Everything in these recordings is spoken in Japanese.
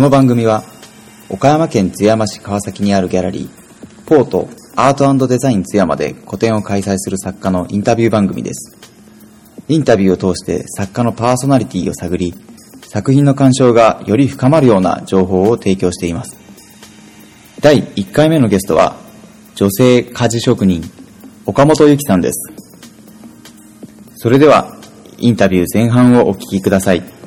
この番組は岡山県津山市川崎にあるギャラリーポートアートデザイン津山で個展を開催する作家のインタビュー番組です。インタビューを通して作家のパーソナリティを探り作品の鑑賞がより深まるような情報を提供しています。第1回目のゲストは女性家事職人岡本由紀さんです。それではインタビュー前半をお聞きください。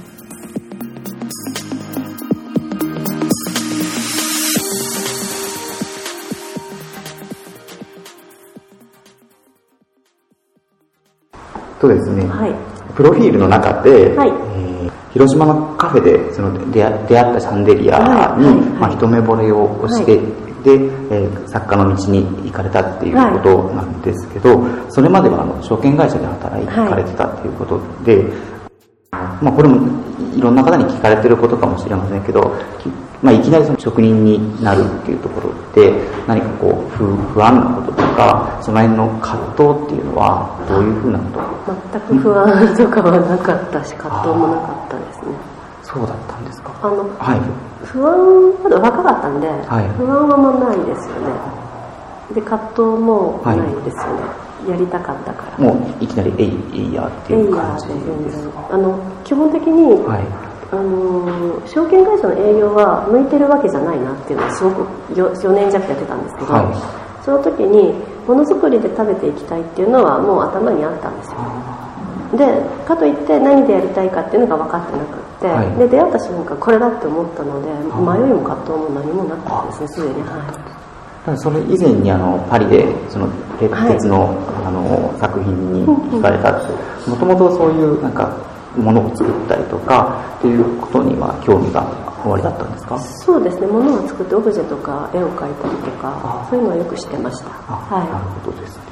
そうですね、はい。プロフィールの中で、はい。えー広島のカフェでその出会ったシャンデリアに、はい。はい。まあ、一目惚れをして、で、えー作家の道に行かれたっていうことなんですけど、それまではあの証券会社で働いはいかれてたっていうことで、まあ、これもいろんな方に聞かれてることかもしれませんけど、きまあ、いきなりその職人になるっていうところで何かこう不不安なこととかその辺の葛藤っていうのはどういうふうなこと？全く不安とかはなかったし、葛藤もなかったですね。そうだったんですかあの、はい不安、まだ若かったんで、はい不安はもうないですよね。で、葛藤もないですよね。やりたかったから。もういきなり「えいえいや」っていう感じーです然。あの、基本的に、はいあのー証券会社の営業は向いてるわけじゃないなっていうのはすごく 4, 4年弱やってたんですけど、はい。その時にものづくりで食べていきたいっていうのはもう頭にあったんですよ。でかといって何でやりたいかっていうのが分かってなくって、はい。で出会った瞬間これだって思ったので迷いも葛藤も何もなかったですねすでにはい。それ以前にあのパリでその鉄の,、あの作品に行かれたってもともとそういうなんかものを作ったりとかっていうことには興味がおありだったんですか？そうですね。物を作ってオブジェとか絵を描いたりとかあ。そういうのはよくしてました。あ、はい。なるほどです。ね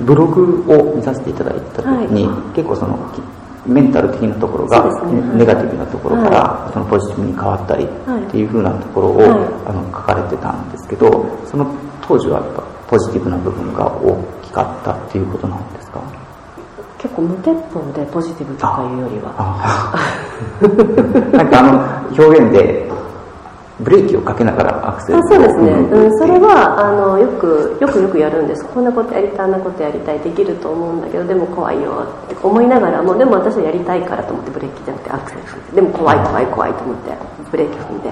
ブログを見させていただいた時に、結構そのきメンタル的なところが、ネガティブなところから、そのポジティブに変わったりはい。っていう風なところを、はい。あの書かれてたんですけどその当時はやっぱポジティブな部分が大きかったっていうことなんですか？結構無鉄砲でポジティブとかいうよりは。あなんかあの表現でブレーキをかけながらアクセルあそうですね、う。ん、それはあのよくよくよくやるんです。こんなことやりたいあんなことやりたいできると思うんだけどでも怖いよって思いながらもでも私はやりたいからと思ってブレーキじゃなくてアクセル踏んででも怖い怖い怖いと思ってブレーキ踏んで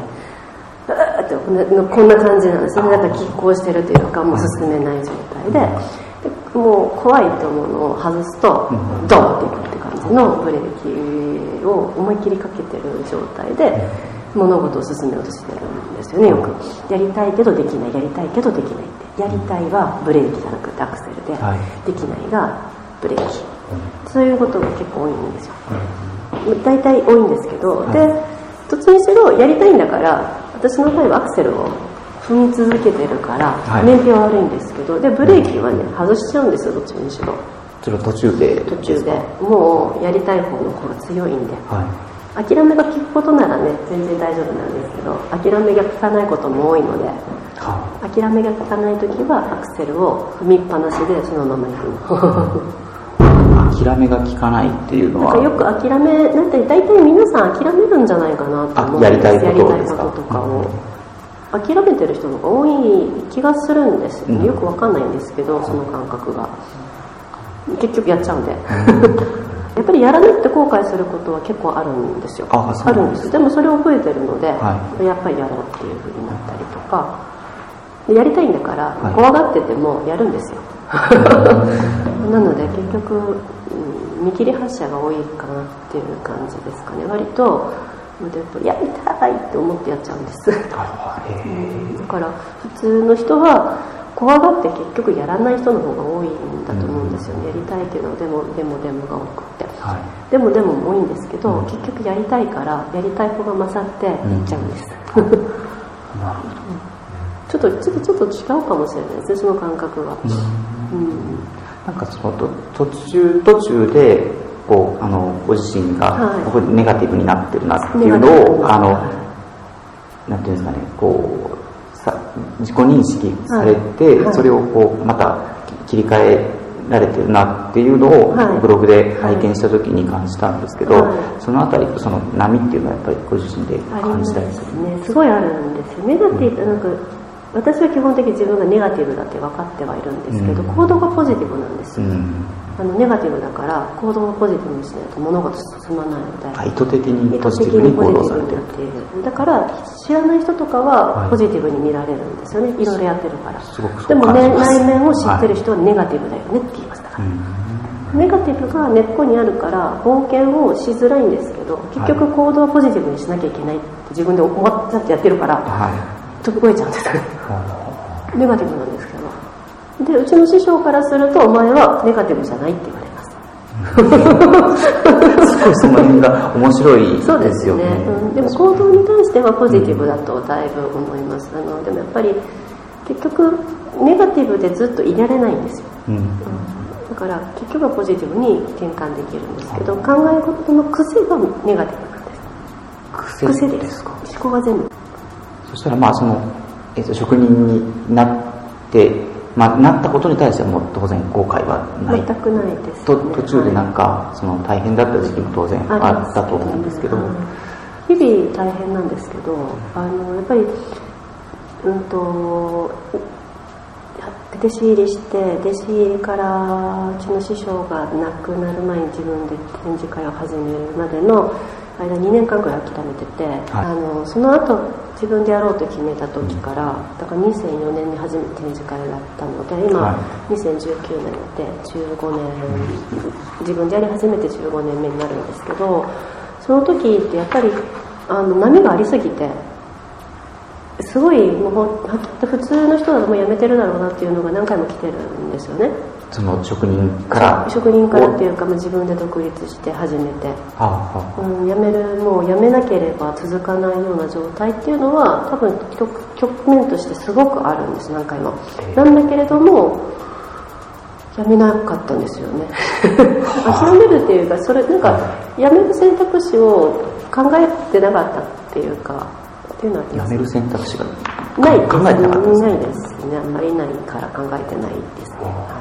うーってこんな感じなんですね。だから拮抗してるというかもう進めない状態ででもう怖いと思うのを外すとドンっていくって感じのブレーキを思いっきりかけてる状態で物事を進めようとしてるんですよねよく。やりたいけどできないやりたいけどできないって。やりたいはブレーキじゃなくてアクセルで、はい。できないがブレーキ。そういうことが結構多いんですよ。大体多いんですけど、でどっちにしろやりたいんだから私の場合はアクセルを踏み続けてるから、はい。燃費は悪いんですけどでブレーキはね外しちゃうんですよどっちにしろそれは途中で。途中で。もうやりたい方の方が強いんで。はい。諦めが効くことならね全然大丈夫なんですけど諦めが効かないことも多いのでは諦めが効かない時はアクセルを踏みっぱなしでそのまま行く。諦めが効かないっていうのは。よく諦めだって大体皆さん諦めるんじゃないかなと思うんですあやりたいこととかを諦めてる人の多い気がするんですよね、うん。よくわかんないんですけどその感覚が。結局やっちゃうんで。やっぱりやらなくて後悔することは結構あるんですよ。あるんですでもそれを覚えてるので、はやっぱりやろうっていうふうになったりとか。でやりたいんだから、はい。怖がっててもやるんですよ。なので結局、うん見切り発車が多いかなっていう感じですかね。割と無鉄砲やりたいって思ってやっちゃうんです。だから普通の人は怖がって結局やらない人の方が多いんだと思うんですよね、やりたいけどでもでもでもが多くって。はい。でもでもも多いんですけど、うん。結局やりたいからやりたい方が勝ってやっちゃうんです、なる ちょっとちょっとちょっと違うかもしれないですねその感覚がほどうん。なんかそのと途中途中でこうあのご自身がネガティブになってるなっていうのネガティブをあのはなんていうんですかねこうさ自己認識されて、はい。はい。それをこうまた切り替えられてるなっていうのをはい。ブログで拝見した時に感じたんですけど、はい。そのあたりその波っていうのはやっぱりご自身で感じたりする？ね。すごいあるんですよ。ネガティブなんか私は基本的に自分がネガティブだって分かってはいるんですけど、うん。行動がポジティブなんですよ、うんあのネガティブだから行動をポジティブにしないと物事進まないので、あ意図的に意ポジ図的にティブに行動ポジティブされてるだから知らない人とかはい。はポジティブに見られるんですよね、い、ろいろやってるから。すごくそうでも、ね、内面を知ってる人はネガティブだよねって言いましたから、ネガティブが根っこにあるから冒険をしづらいんですけど結局行動をポジティブにしなきゃいけないって自分で思っちゃってやってるからはい。飛び越えちゃうんですよ。ねネガティブなんでうちの師匠からするとお前はネガティブじゃないって言われます。すごいその辺が面白いそうでですよね。すね、うん、でも行動に対してはポジティブだとだいぶ思います。あのでもやっぱり結局ネガティブでずっといられないんですよ。うん。だから結局はポジティブに転換できるんですけど考え事の癖がネガティブなんです。癖癖です。思考が全部。そしたらまあその、えっと職人になって、まあ、なったことに対してはもう当然後悔はない。全くないです、と途中でなんかその大変だった時期も当然あったと思うんですけど、日々大変なんですけどあのやっぱりうんと弟子入りして弟子入りからうちの師匠が亡くなる前に自分で展示会を始めるまでの間2年間ぐらい諦めてて、あのその後自分でやろうと決めた時から、だから2004年に初めて展示会をやったので今、は2019年で15年自分でやり始めて15年目になるんですけどその時ってやっぱりあの波がありすぎてすごいもう普通の人だともうやめてるだろうなっていうのが何回も来てるんですよねその職人から？職人からっていうか、まあ、自分で独立して始めて、はあはあ。うん、辞めるもう辞めなければ続かないような状態っていうのは多分局局面としてすごくあるんです何回もなんだけれども辞めなかったんですよね。諦めるっていうかそれなんか辞める選択肢を考えてなかったっていうかっていうのはあります。辞める選択肢がない。考えてなかったですないですね。あんまりないから考えてないですね、は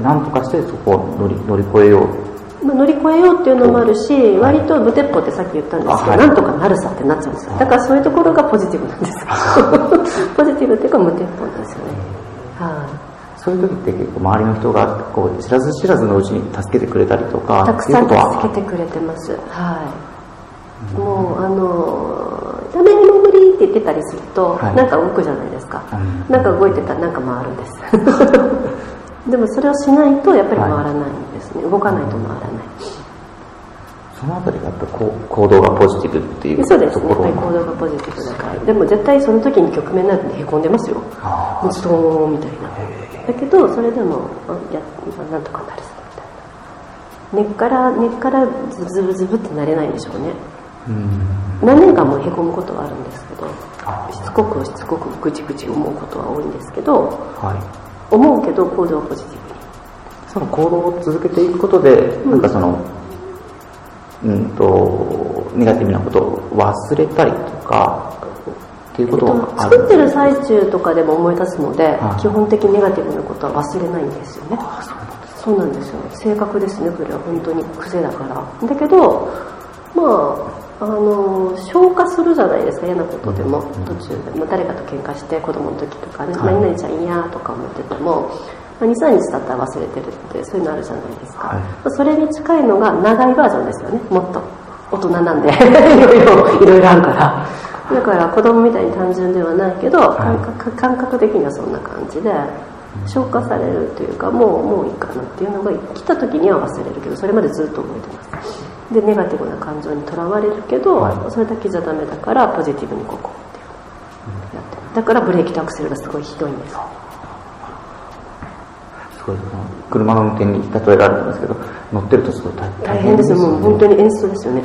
いなんとかしてそこを乗り乗り越えようまあ、乗り越えようっていうのもあるし、割と無鉄砲ってさっき言ったんですけど、あはいなんとかなるさってなっちゃうんですよ。だからそういうところがポジティブなんですよ。ポジティブっていうか無鉄砲なんですよね。はい、そういう時って結構周りの人がこう知らず知らずのうちに助けてくれたりとかたくさん助けてくれてます。はい。もう、あの、ダメにも無理って言ってたりすると、はいなんか動くじゃないですか。うんなんか動いてたらなんか回るんです。でもそれをしないとやっぱり回らないんですね。動かないと回らない。そのあたりがやっぱ行動がポジティブっていうそうですね。やっぱり行動がポジティブだから。でも絶対その時に局面になってへこんでますよ。あもうストーンみたいな。だけど、それでも、あやなんとかなるさ、みたいな。根っから、根っからズブズブズブってなれないんでしょうね。うん何年間もへこむことはあるんですけど、あしつこくしつこくぐちぐち思うことは多いんですけど、はい思うけど行動はポジティブ。に。その行動を続けていくことで、なんかその、うんと、ネガティブなことを忘れたりとか、っていうことはある。作ってる最中とかでも思い出すのではい。基本的にネガティブなことは忘れないんですよね。あそうなんですそうなんですよ。性格ですねそれは。本当に癖だから。だけどまああの消化するじゃないですか嫌なことでも。途中で、まあ、誰かと喧嘩して子供の時とかね「はい。何々ちゃん嫌」とか思ってても、まあ、23日経ったら忘れてるってそういうのあるじゃないですか、はい。まあそれに近いのが長いバージョンですよね。もっと。大人なんで。いろいろいろいろあるから。だから子供みたいに単純ではないけど、はい。感覚感覚的にはそんな感じで消化されるというかもうもういいかなっていうのが来た時には忘れるけどそれまでずっと覚えてますでネガティブな感情にとらわれるけど、はい。それだけじゃダメだからポジティブにここってやってだからブレーキとアクセルがすごいひどいんです。すごい車の運転に例えられてますけど乗ってるとすごい大大変です。よもう本当に演出ですよね。っ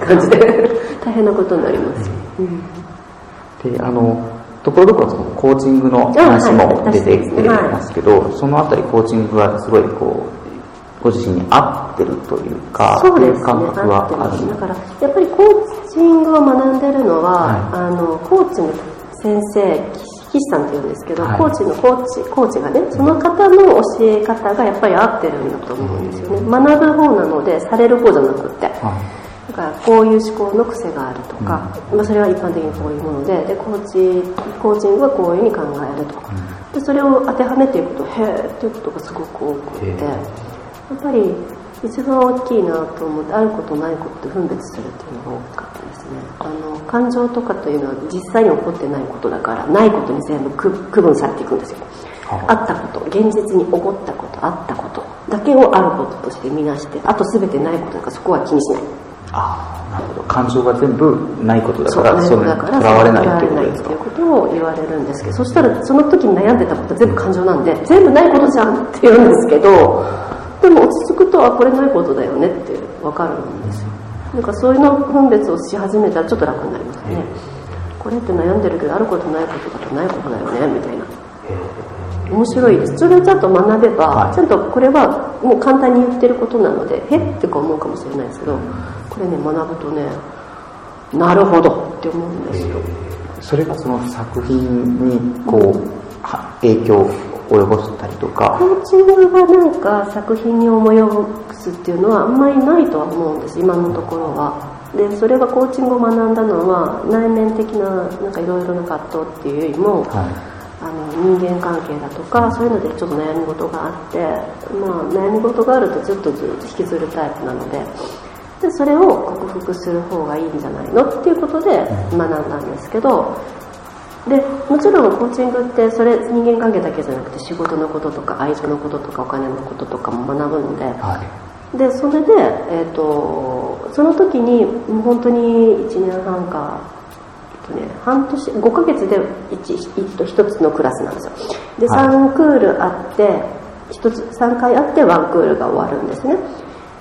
て感じで。大変なことになります。よ、うん。であのところどころそのコーチングの話も出てきてますけど、そのあたりコーチングはすごいこうご自身に合ってるというかそうですね、感覚はある。だからやっぱりコーチングを学んでるのは、はい。あのコーチの先生岸さんって言うんですけど、はい。コーチのコーチコーチがねその方の教え方がやっぱり合ってるんだと思うんですよね。学ぶ方なのでされる方じゃなくって。はだからこういう思考の癖があるとか、まあ、それは一般的にこういうものででコーチコーチングはこういうふうに考えるとでそれを当てはめていくとへえっていうことがすごく多くて。やっぱり一番大きいなと思ってあることないことって分別するっていうのが多かったですね。あの感情とかというのは実際に起こってないことだからないことに全部区区分されていくんですよ。はあったこと現実に起こったことあったことだけをあることとして見なしてあと全てないことだからそこは気にしない。ああなるほど。感情が全部ないことだからそれにだからとらわれないっていうことですか。ということを言われるんですけどそしたらその時に悩んでたことは全部感情なんで全部ないことじゃんって言うんですけどでも落ち着くとあこれないことだよねって分かるんですよ。なんかそういうの分別をし始めたらちょっと楽になりますね。これって悩んでるけどあることないことだとないことだよねみたいな。面白いです。それをちゃんと学べば、はい。ちゃんとこれはもう簡単に言ってることなのでへっってか思うかもしれないですけどこれね学ぶとねなるほどって思うんですよ。それがその作品にこうは影響を及ぼしたりとか。コーチングがなんか作品に思い起こすっていうのはあんまりないとは思うんです今のところは。でそれがコーチングを学んだのは内面的ななんかいろいろな葛藤っていうよりも、はあの人間関係だとかそういうのでちょっと悩み事があって、まあ、悩み事があるとずっとずっと引きずるタイプなのででそれを克服する方がいいんじゃないのっていうことで学んだんですけどでもちろんコーチングってそれ人間関係だけじゃなくて仕事のこととか愛情のこととかお金のこととかも学ぶのでいはい。でそれで、えー、とその時に本当に1年半か、えっとね、半年5ヶ月で 1, 1, つのクラスなんですよ。ではい。3クールあって1つ3回あって1クールが終わるんですね。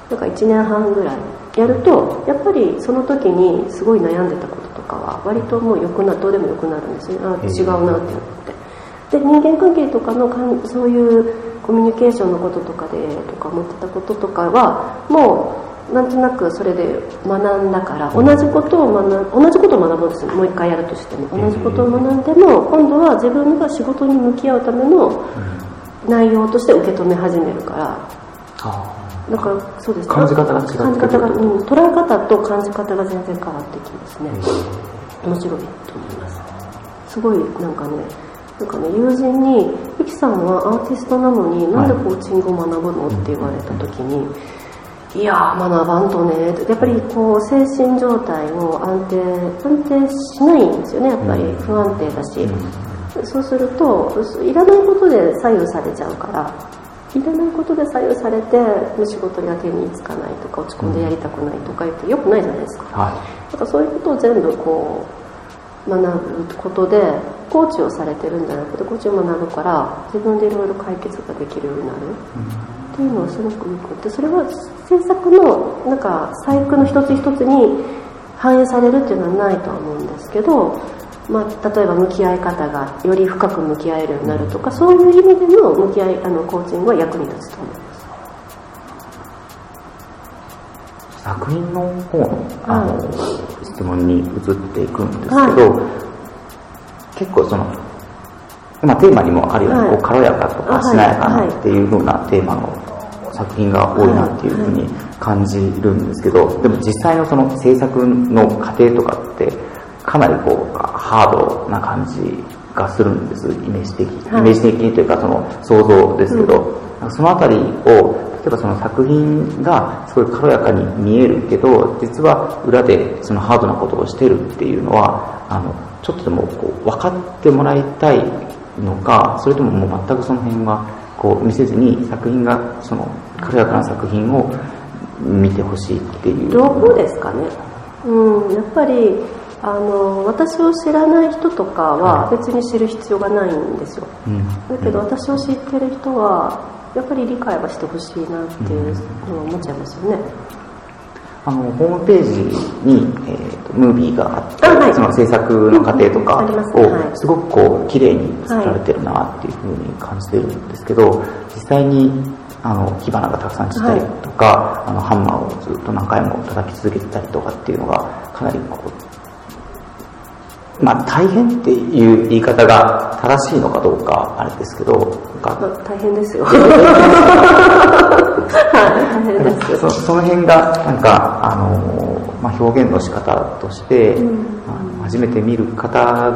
だから1年半ぐらい。やるとやっぱりその時にすごい悩んでたこととかは割ともう良くなどうでもよくなるんですね。あ違うなって思って。で人間関係とかのかんそういうコミュニケーションのこととかでとか思ってたこととかはもうなんとなくそれで学んだから同じことを学ん同じことを学ぶんですよもう一回やるとしても。同じことを学んでも今度は自分が仕事に向き合うための内容として受け止め始めるから。あだからそうです感じ方が違ってくる感じ方が、うん、捉え方と感じ方が全然変わってきますね。面白いと思います。すごいなんかねなんかね友人に「ゆきさんはアーティストなのになんでコーチングを学ぶの?」って言われた時に「いやー学ばんとね」やっぱりこう精神状態を安定安定しないんですよね。やっぱり不安定だし、そうするといらないことで左右されちゃうからいらないことで左右されて仕事が手につかないとか落ち込んでやりたくないとか言ってよくないじゃないですか。はだからそういうことを全部こう学ぶことでコーチをされてるんじゃなくてコーチを学ぶから自分でいろいろ解決ができるようになる。っていうのはすごくよくってそれは制作のなんか細工の一つ一つに反映されるっていうのはないとは思うんですけど、まあ、例えば向き合い方がより深く向き合えるようになるとかそういう意味での向き合いあのコーチングは役に立つと思います。い作品の方のあの、質問に移っていくんですけど、は結構そのまあ、テーマにもあるように、はい。こう軽やかとかしなやかなはいっていう風なテーマの作品が多いなっていうふうに感じるんですけど、でも実際のその制作の過程とかってかなりこうハードな感じがするんですイメージ的、はい。イメージ的にというかその想像ですけど、そのあたりを例えばその作品がすごい軽やかに見えるけど実は裏でそのハードなことをしてるっていうのはあのちょっとでもこう分かってもらいたいのかそれとももう全くその辺はこう見せずに作品がその軽やかな作品を見てほしいっていう。両方ですかね。うんやっぱりあの私を知らない人とかは別に知る必要がないんですよ。うん。だけど私を知ってる人はやっぱり理解はしてほしいなっていうのを思っちゃいますよね。あのホームページに、えーとムービーがあってあはい。その制作の過程とかをすごくこう綺麗に作られてるなっていうふうに感じてるんですけど実際にあの火花がたくさん散ったりとか、あのハンマーをずっと何回も叩き続けてたりとかっていうのがかなりこうまあ大変っていう言い方が正しいのかどうかあれですけど大変ですよ。は い大変ですそその辺がなんかあの、まあ、表現の仕方として、あの初めて見る方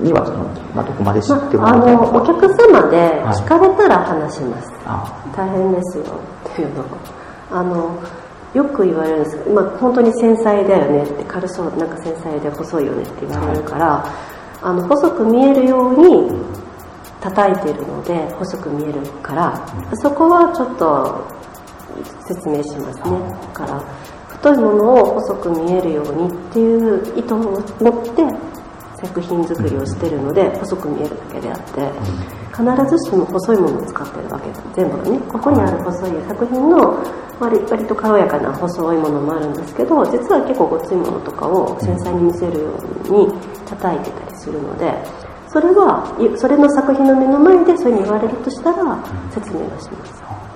にはその、まあ、どこまで知ってもあらいたいのお客様で聞かれたら話します、あ。大変ですよ。っていうのあのよく言われるんですまあ、本当に繊細だよねって軽そうなんか繊細で細いよねって言われるから、あの細く見えるように叩いてるので細く見えるからそこはちょっと説明しますね。だから太いものを細く見えるようにっていう意図を持って作品作りをしてるので細く見えるだけであって。必ずしも細いものを使ってるわけ全部がね。ここにある細い作品の割割と軽やかな細いものもあるんですけど実は結構ごついものとかを繊細に見せるように叩いてたりするのでそれはそれの作品の目の前でそういうに言われるとしたら説明はします。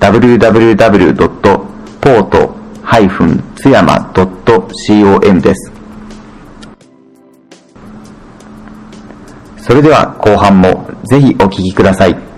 www.port-tsuyama.com です。それでは後半もぜひお聞きください。